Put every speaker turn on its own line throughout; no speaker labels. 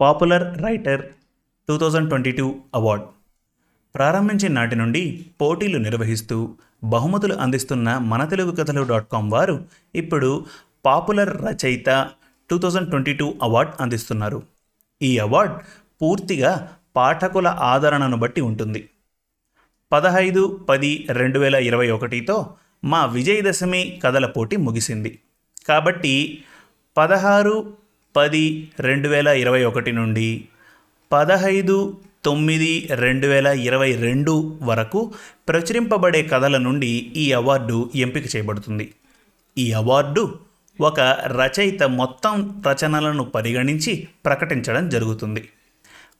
Popular writer two thousand twenty two award. ప్రారంభించిన నాటి నుండి పోటీలు నిర్వహిస్తూ బహుమతులు అందిస్తున్న మన తెలుగు కథలు డాట్ కామ్ వారు ఇప్పుడు పాపులర్ రచయిత two thousand twenty two award అందిస్తున్నారు. ఈ అవార్డ్ పూర్తిగా పాఠకుల ఆదరణను బట్టి ఉంటుంది. పదహైదు పది రెండు వేల ఇరవై ఒకటితో మా విజయదశమి కథల పోటీ ముగిసింది. కాబట్టి పదహారు పది రెండు వేల ఇరవై ఒకటి నుండి పదహైదు తొమ్మిది రెండు వేల ఇరవై రెండు వరకు ప్రచురింపబడే కథల నుండి ఈ అవార్డు ఎంపిక చేయబడుతుంది. ఈ అవార్డు ఒక రచయిత మొత్తం రచనలను పరిగణించి ప్రకటించడం జరుగుతుంది.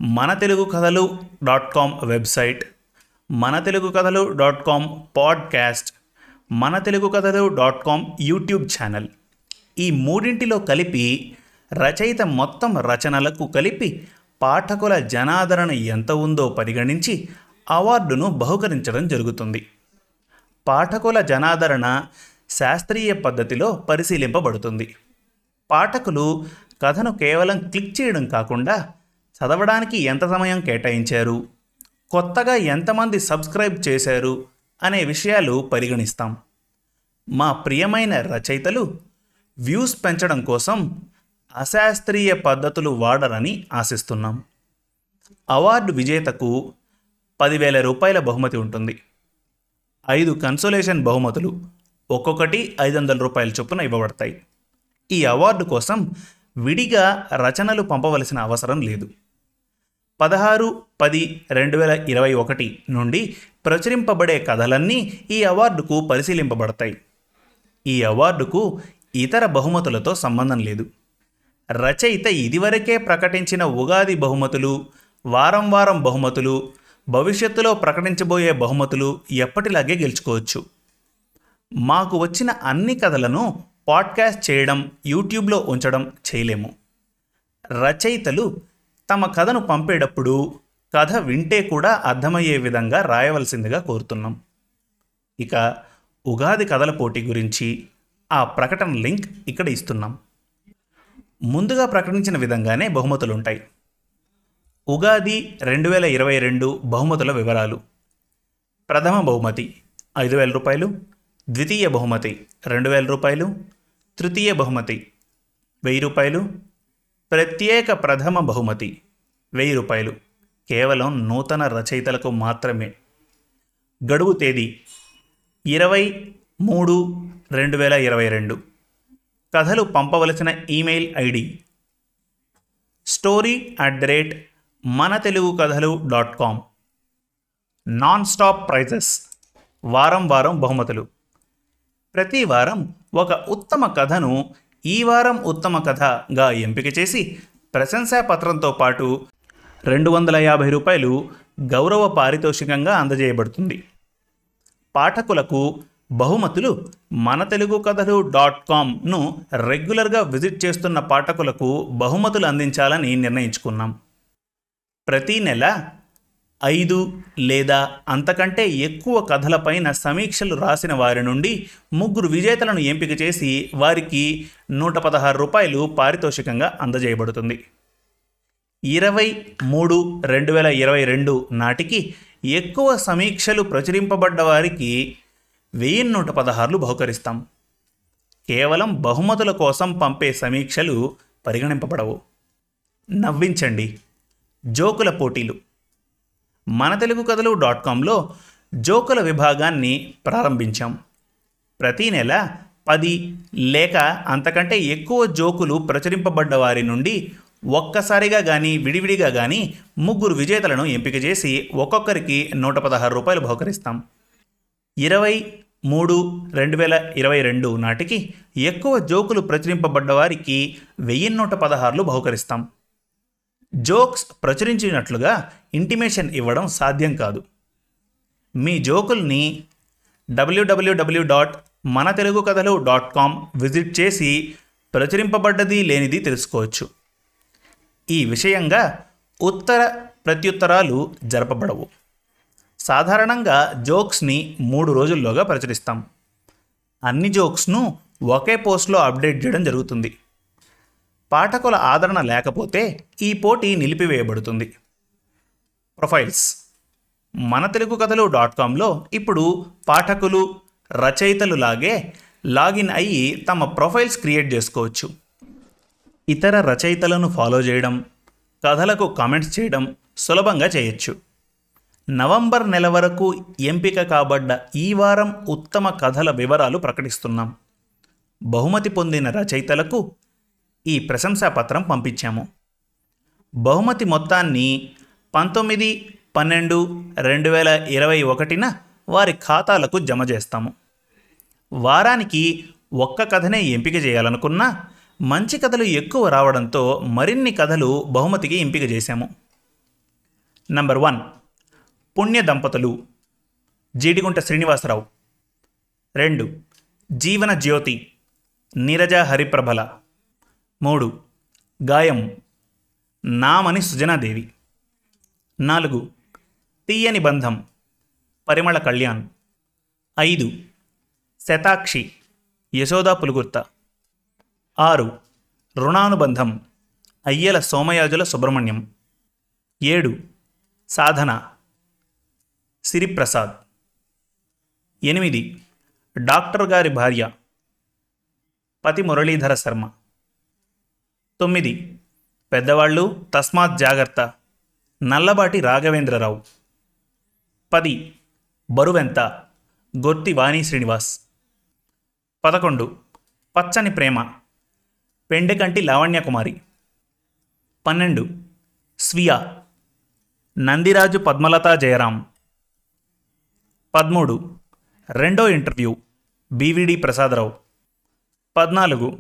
మన తెలుగు కథలు డాట్ కామ్ వెబ్సైట్ మన తెలుగు కథలు డాట్ కామ్ పాడ్కాస్ట్ మన తెలుగు కథలు డాట్ కామ్ యూట్యూబ్ ఛానల్. ఈ మూడింటిలో కలిపి రచయిత మొత్తం రచనలకు కలిపి పాఠకుల జనాదరణ ఎంత ఉందో పరిగణించి అవార్డును బహుకరించడం జరుగుతుంది. పాఠకుల జనాదరణ శాస్త్రీయ పద్ధతిలో పరిశీలింపబడుతుంది. పాఠకులు కథను కేవలం క్లిక్ చేయడం కాకుండా చదవడానికి ఎంత సమయం కేటాయించారు కొత్తగా ఎంతమంది సబ్స్క్రైబ్ చేశారు అనే విషయాలు పరిగణిస్తాం. మా ప్రియమైన రచయితలు వ్యూస్ పెంచడం కోసం అశాస్త్రీయ పద్ధతులు వాడరని ఆశిస్తున్నాం. అవార్డు విజేతకు పదివేల రూపాయల బహుమతి ఉంటుంది. ఐదు కన్సోలేషన్ బహుమతులు ఒక్కొక్కటి ఐదు వందల రూపాయల చొప్పున ఇవ్వబడతాయి. ఈ అవార్డు కోసం విడిగా రచనలు పంపవలసిన అవసరం లేదు. పదహారు పది రెండు వేల ఇరవై ఒకటి నుండి ప్రచురింపబడే కథలన్నీ ఈ అవార్డుకు పరిశీలింపబడతాయి. ఈ అవార్డుకు ఇతర బహుమతులతో సంబంధం లేదు. రచయిత ఇదివరకే ప్రకటించిన ఉగాది బహుమతులు వారం వారం బహుమతులు భవిష్యత్తులో ప్రకటించబోయే బహుమతులు ఎప్పటిలాగే గెలుచుకోవచ్చు. మాకు వచ్చిన అన్ని కథలను పాడ్కాస్ట్ చేయడం యూట్యూబ్లో ఉంచడం చేయలేము. రచయితలు తమ కథను పంపేటప్పుడు కథ వింటే కూడా అర్థమయ్యే విధంగా రాయవలసిందిగా కోరుతున్నాం. ఇక ఉగాది కథల పోటీ గురించి ఆ ప్రకటన లింక్ ఇక్కడ ఇస్తున్నాం. ముందుగా ప్రకటించిన విధంగానే బహుమతులు ఉంటాయి ఉగాది రెండు వేల ఇరవై రెండు బహుమతుల వివరాలు. ప్రథమ బహుమతి ఐదు వేల రూపాయలు ద్వితీయ బహుమతి రెండు వేల రూపాయలు తృతీయ బహుమతి వెయ్యి రూపాయలు ప్రత్యేక ప్రథమ బహుమతి వెయ్యి రూపాయలు. కేవలం నూతన రచయితలకు మాత్రమే. గడువు తేదీ ఇరవై మూడు రెండు వేల ఇరవై రెండు. కథలు పంపవలసిన email ID story at the rate మన తెలుగు కథలు dot com. Non stop prizes. వారం వారం బహుమతులు. ప్రతి వారం ఒక ఉత్తమ కథను ఈ వారం ఉత్తమ కథగా ఎంపిక చేసి ప్రశంసా పత్రంతో పాటు రెండు వందల యాభై రూపాయలు గౌరవ పారితోషికంగా అందజేయబడుతుంది. పాఠకులకు బహుమతులు మన తెలుగు కథలు డాట్ కామ్ను రెగ్యులర్గా విజిట్ చేస్తున్న పాఠకులకు బహుమతులు అందించాలని నిర్ణయించుకున్నాం. ప్రతీ నెల ఐదు లేదా అంతకంటే ఎక్కువ కథలపైన సమీక్షలు రాసిన వారి నుండి ముగ్గురు విజేతలను ఎంపిక చేసి వారికి నూట పదహారు రూపాయలు పారితోషికంగా అందజేయబడుతుంది. ఇరవై మూడు రెండు వేల ఇరవై రెండు నాటికి ఎక్కువ సమీక్షలు ప్రచురింపబడ్డ వారికి వెయ్యి నూట పదహారులు బహుకరిస్తాం. కేవలం బహుమతుల కోసం పంపే సమీక్షలు పరిగణింపబడవు. నవ్వించండి. జోకుల పోటీలు. మన తెలుగు కథలు డాట్ కామ్లో జోకుల విభాగాన్ని ప్రారంభించాం. ప్రతీ నెల పది లేక అంతకంటే ఎక్కువ జోకులు ప్రచురింపబడ్డ వారి నుండి ఒక్కసారిగా కానీ విడివిడిగా కానీ ముగ్గురు విజేతలను ఎంపిక చేసి ఒక్కొక్కరికి నూట పదహారు రూపాయలు బహుకరిస్తాం. ఇరవై మూడు రెండు వేల ఇరవై రెండు నాటికి ఎక్కువ జోకులు ప్రచురింపబడ్డ వారికి వెయ్యి నూట పదహారులు బహుకరిస్తాం. జోక్స్ ప్రచురించినట్లుగా ఇంటిమేషన్ ఇవ్వడం సాధ్యం కాదు. మీ జోకుల్ని డబ్ల్యూడబ్ల్యూడబ్ల్యూ డాట్ మన తెలుగు కథలు డాట్ కామ్ విజిట్ చేసి ప్రచురింపబడ్డది లేనిది తెలుసుకోవచ్చు. ఈ విషయంగా ఉత్తర ప్రత్యుత్తరాలు జరపబడవు. సాధారణంగా జోక్స్ని మూడు రోజుల్లోగా ప్రచురిస్తాం. అన్ని జోక్స్ను ఒకే పోస్ట్లో అప్డేట్ చేయడం జరుగుతుంది. పాఠకుల ఆదరణ లేకపోతే ఈ పోటీ నిలిపివేయబడుతుంది. ప్రొఫైల్స్. మన తెలుగు కథలు డాట్ కామ్లో ఇప్పుడు పాఠకులు రచయితలు లాగే లాగిన్ అయ్యి తమ ప్రొఫైల్స్ క్రియేట్ చేసుకోవచ్చు. ఇతర రచయితలను ఫాలో చేయడం కథలకు కామెంట్స్ చేయడం సులభంగా చేయొచ్చు. నవంబర్ నెల వరకు ఎంపిక కాబడ్డ ఈ వారం ఉత్తమ కథల వివరాలు ప్రకటిస్తున్నాం. బహుమతి పొందిన రచయితలకు ఈ ప్రశంసాపత్రం పంపించాము. బహుమతి మొత్తాన్ని పంతొమ్మిది పన్నెండు రెండు వేల ఇరవై ఒకటిన వారి ఖాతాలకు జమ చేస్తాము. వారానికి ఒక్క కథనే ఎంపిక చేయాలనుకున్నా మంచి కథలు ఎక్కువ రావడంతో మరిన్ని కథలు బహుమతికి ఎంపిక చేశాము. నంబర్ వన్ పుణ్య దంపతులు. జీడిగుంట శ్రీనివాసరావు. రెండు. జీవన జ్యోతి. నీరజ హరిప్రభల. మూడు. గాయం. నామని సుజనాదేవి. నాలుగు. తీయని బంధం. పరిమళ కళ్యాణ్. ఐదు. శతాక్షి. యశోదా పులుగుర్త. ఆరు. రుణానుబంధం. అయ్యల సోమయాజుల సుబ్రహ్మణ్యం. ఏడు. సాధన. సిరిప్రసాద్. ఎనిమిది డాక్టర్ గారి భార్య పతి మురళీధర శర్మ. తొమ్మిది పెద్దవాళ్ళు తస్మాత్ జాగ్రత్త. నల్లబాటి రాఘవేంద్రరావు. పది బరువెంత. గొర్తి వాణి శ్రీనివాస్. పదకొండు పచ్చని ప్రేమ. పెండెకంటి లావణ్యకుమారి. పన్నెండు స్వియా. నందిరాజు పద్మలతా జయరాం. పదమూడు. రెండో ఇంటర్వ్యూ బీవీడి ప్రసాదరావు. పద్నాలుగు.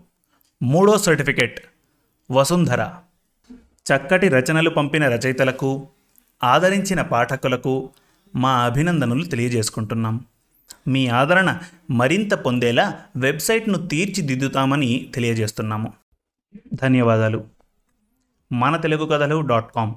మూడో సర్టిఫికెట్ వసుంధర. చక్కటి రచనలు పంపిన రచయితలకు ఆదరించిన పాఠకులకు మా అభినందనలు తెలియజేసుకుంటున్నాం. మీ ఆదరణ మరింత పొందేలా వెబ్సైట్ను తీర్చిదిద్దుతామని తెలియజేస్తున్నాము. ధన్యవాదాలు. మన తెలుగు కథలు డాట్ కామ్.